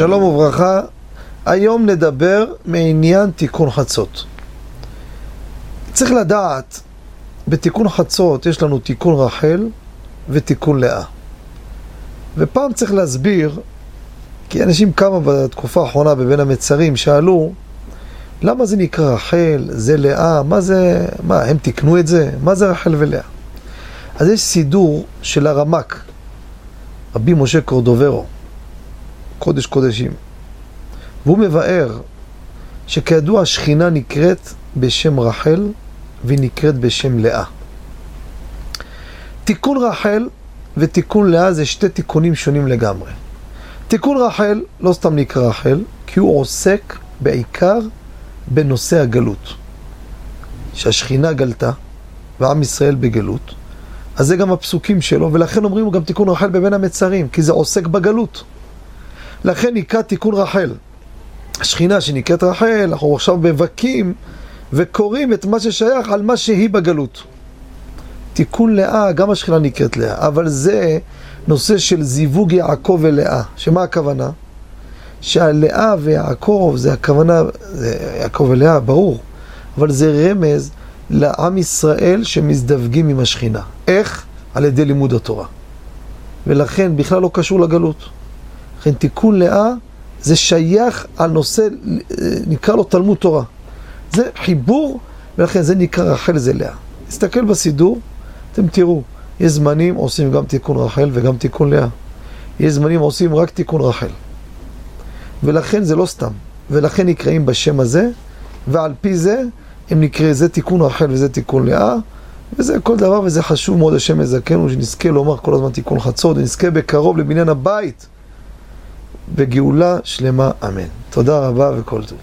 שלום וברכה, היום נדבר מעניין תיקון חצות. צריך לדעת, בתיקון חצות יש לנו תיקון רחל ותיקון לאה. ופעם צריך להסביר, כי אנשים כמה בתקופה האחרונה בבין המצרים שאלו, למה זה נקרא רחל, זה לאה, מה זה, מה, הם תיקנו את זה? מה זה רחל ולאה? אז יש סידור של הרמק, רבי משה קורדוברו, קודש קודשים. והוא מבאר שכידוע השכינה נקראת בשם רחל והיא נקראת בשם לאה. תיקון רחל ותיקון לאה זה שתי תיקונים שונים לגמרי. תיקון רחל לא סתם נקרא רחל, כי הוא עוסק בעיקר בנושא הגלות. שהשכינה גלתה ועם ישראל בגלות, אז זה גם הפסוקים שלו, ולכן אומרים גם תיקון רחל בבין המצרים, כי זה עוסק בגלות. לכן נקרא תיקון רחל. השכינה שנקראת רחל, אנחנו עכשיו מבכים וקוראים את מה ששייך על מה שהיא בגלות. תיקון לאה, גם השכינה נקראת לאה, אבל זה נושא של זיווג יעקב ולאה. שמה הכוונה? שהלאה ויעקב, זה הכוונה, זה יעקב ולאה, ברור, אבל זה רמז לעם ישראל שמזדווגים עם השכינה. איך? על ידי לימוד התורה. ולכן בכלל לא קשור לגלות. לכן תיקון לאה זה שייך על נושא, נקרא לו תלמוד תורה. זה חיבור, ולכן זה נקרא רחל זה לאה. תסתכל בסידור, אתם תראו, יש זמנים עושים גם תיקון רחל וגם תיקון לאה. יש זמנים עושים רק תיקון רחל. ולכן זה לא סתם. ולכן נקראים בשם הזה, ועל פי זה אם נקרא זה תיקון רחל וזה תיקון לאה, וזה כל דבר, וזה חשוב מאוד, השם יזכנו, שנזכה לומר כל הזמן תיקון חצות, ונזכה בקרוב לבניין הבית, וגאולה שלמה, אמן. תודה רבה וכל טוב.